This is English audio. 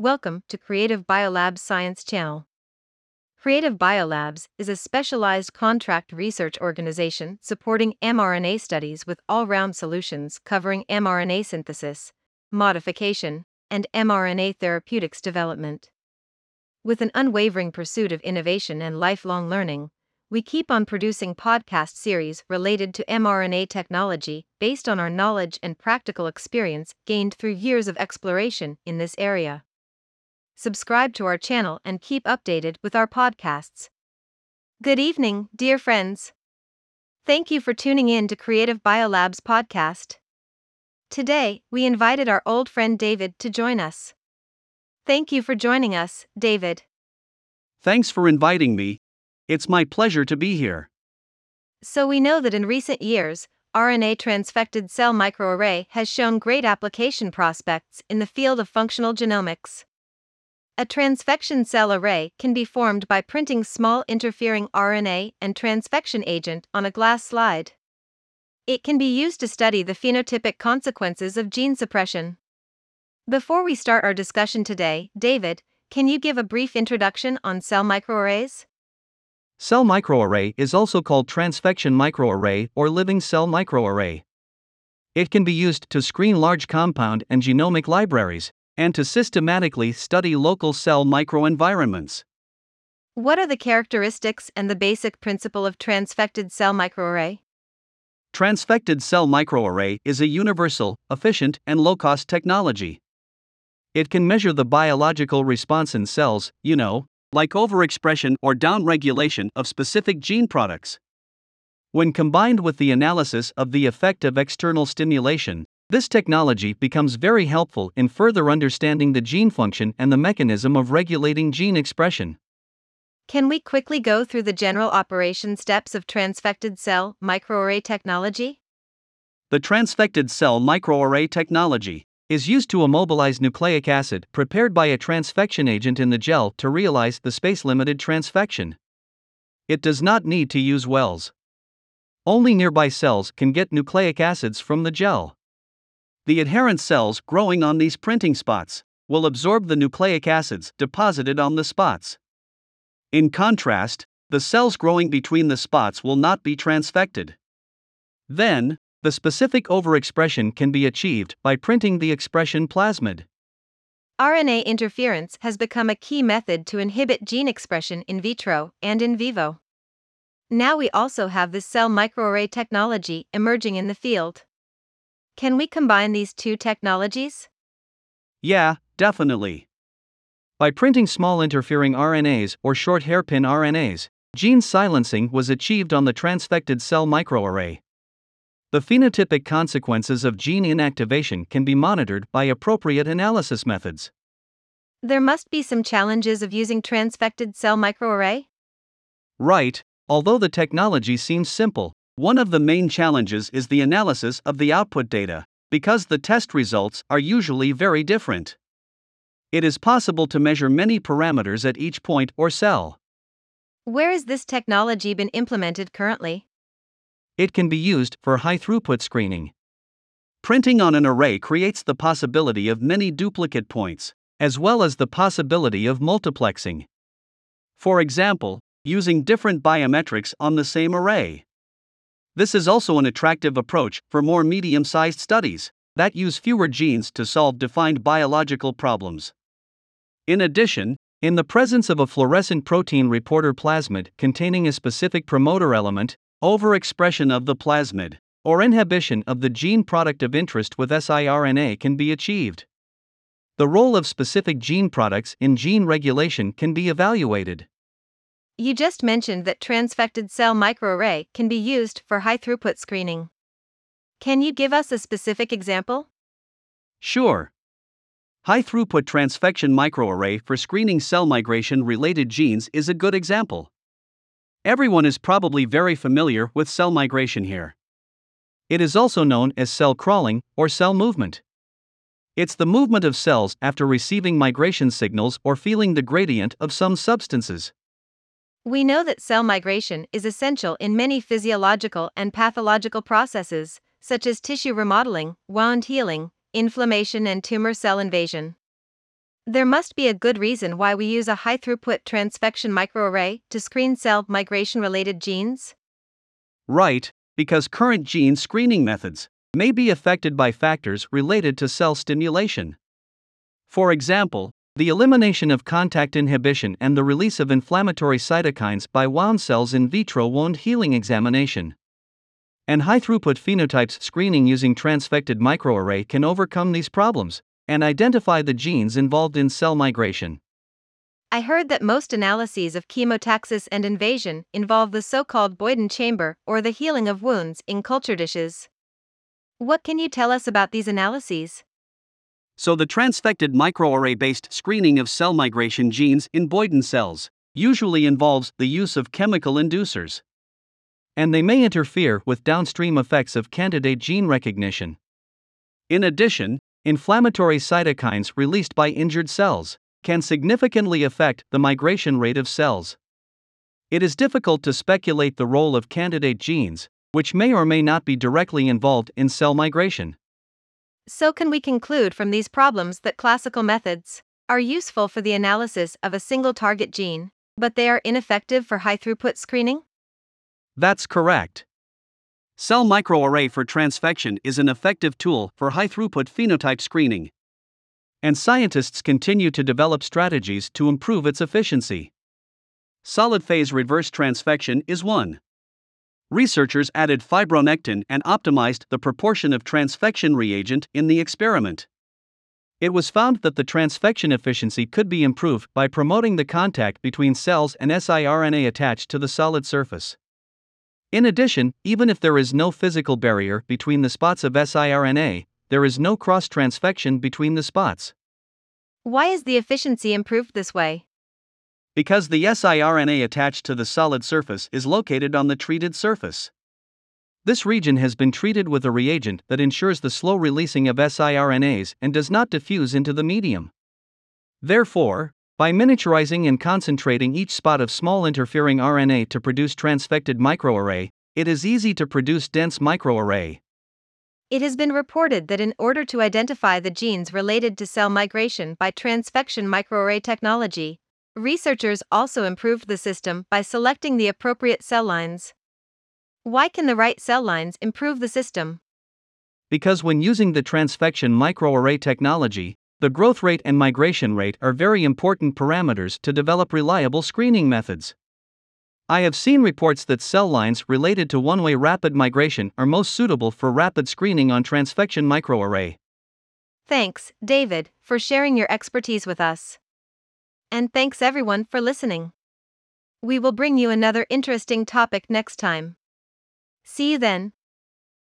Welcome to Creative Biolabs Science Channel. Creative Biolabs is a specialized contract research organization supporting mRNA studies with all round solutions covering mRNA synthesis, modification, and mRNA therapeutics development. With an unwavering pursuit of innovation and lifelong learning, we keep on producing podcast series related to mRNA technology based on our knowledge and practical experience gained through years of exploration in this area. Subscribe to our channel and keep updated with our podcasts. Good evening, dear friends. Thank you for tuning in to Creative Biolabs podcast. Today, we invited our old friend David to join us. Thank you for joining us, David. Thanks for inviting me. It's my pleasure to be here. So, we know that in recent years, RNA transfected cell microarray has shown great application prospects in the field of functional genomics. A transfection cell array can be formed by printing small interfering RNA and transfection agent on a glass slide. It can be used to study the phenotypic consequences of gene suppression. Before we start our discussion today, David, can you give a brief introduction on cell microarrays? Cell microarray is also called transfection microarray or living cell microarray. It can be used to screen large compound and genomic libraries, and to systematically study local cell microenvironments. What are the characteristics and the basic principle of transfected cell microarray? Transfected cell microarray is a universal, efficient, and low cost technology. It can measure the biological response in cells, you know, like overexpression or downregulation of specific gene products. When combined with the analysis of the effect of external stimulation, this technology becomes very helpful in further understanding the gene function and the mechanism of regulating gene expression. Can we quickly go through the general operation steps of transfected cell microarray technology? The transfected cell microarray technology is used to immobilize nucleic acid prepared by a transfection agent in the gel to realize the space limited transfection. It does not need to use wells. Only nearby cells can get nucleic acids from the gel. The adherent cells growing on these printing spots will absorb the nucleic acids deposited on the spots. In contrast, the cells growing between the spots will not be transfected. Then, the specific overexpression can be achieved by printing the expression plasmid. RNA interference has become a key method to inhibit gene expression in vitro and in vivo. Now we also have this cell microarray technology emerging in the field. Can we combine these two technologies? Yeah, definitely. By printing small interfering RNAs or short hairpin RNAs, gene silencing was achieved on the transfected cell microarray. The phenotypic consequences of gene inactivation can be monitored by appropriate analysis methods. There must be some challenges of using transfected cell microarray? Right, although the technology seems simple, one of the main challenges is the analysis of the output data, because the test results are usually very different. It is possible to measure many parameters at each point or cell. Where has this technology been implemented currently? It can be used for high throughput screening. Printing on an array creates the possibility of many duplicate points, as well as the possibility of multiplexing. For example, using different biometrics on the same array. This is also an attractive approach for more medium sized studies that use fewer genes to solve defined biological problems. In addition, in the presence of a fluorescent protein reporter plasmid containing a specific promoter element, Overexpression of the plasmid, or inhibition of the gene product of interest with siRNA can be achieved. The role of specific gene products in gene regulation can be evaluated. You just mentioned that transfected cell microarray can be used for high throughput screening. Can you give us a specific example? Sure. High throughput transfection microarray for screening cell migration related genes is a good example. Everyone is probably very familiar with cell migration here. It is also known as cell crawling or cell movement. It's the movement of cells after receiving migration signals or feeling the gradient of some substances. We know that cell migration is essential in many physiological and pathological processes, such as tissue remodeling, wound healing, inflammation, and tumor cell invasion. There must be a good reason why we use a high throughput transfection microarray to screen cell migration related genes? Right, because current gene screening methods may be affected by factors related to cell stimulation. For example, the elimination of contact inhibition and the release of inflammatory cytokines by wound cells in vitro wound healing examination. And high throughput phenotypes screening using transfected microarray can overcome these problems and identify the genes involved in cell migration. I heard that most analyses of chemotaxis and invasion involve the so called Boyden chamber or the healing of wounds in culture dishes. What can you tell us about these analyses? So, the transfected microarray based screening of cell migration genes in Boyden cells usually involves the use of chemical inducers. And they may interfere with downstream effects of candidate gene recognition. In addition, inflammatory cytokines released by injured cells can significantly affect the migration rate of cells. It is difficult to speculate the role of candidate genes, which may or may not be directly involved in cell migration. So, can we conclude from these problems that classical methods are useful for the analysis of a single target gene, but they are ineffective for high throughput screening? That's correct. Cell microarray for transfection is an effective tool for high throughput phenotype screening and scientists continue to develop strategies to improve its efficiency. Solid phase reverse transfection is one. Researchers added fibronectin and optimized the proportion of transfection reagent in the experiment. It was found that the transfection efficiency could be improved by promoting the contact between cells and siRNA attached to the solid surface. In addition, even if there is no physical barrier between the spots of siRNA, there is no cross transfection between the spots. Why is the efficiency improved this way? Because the siRNA attached to the solid surface is located on the treated surface. This region has been treated with a reagent that ensures the slow releasing of siRNAs and does not diffuse into the medium. Therefore, by miniaturizing and concentrating each spot of small interfering RNA to produce transfected microarray, it is easy to produce dense microarray. It has been reported that in order to identify the genes related to cell migration by transfection microarray technology, researchers also improved the system by selecting the appropriate cell lines. Why can the right cell lines improve the system? Because when using the transfection microarray technology, the growth rate and migration rate are very important parameters to develop reliable screening methods. I have seen reports that cell lines related to one way rapid migration are most suitable for rapid screening on transfection microarray. Thanks, David, for sharing your expertise with us. And thanks everyone for listening. We will bring you another interesting topic next time. See you then.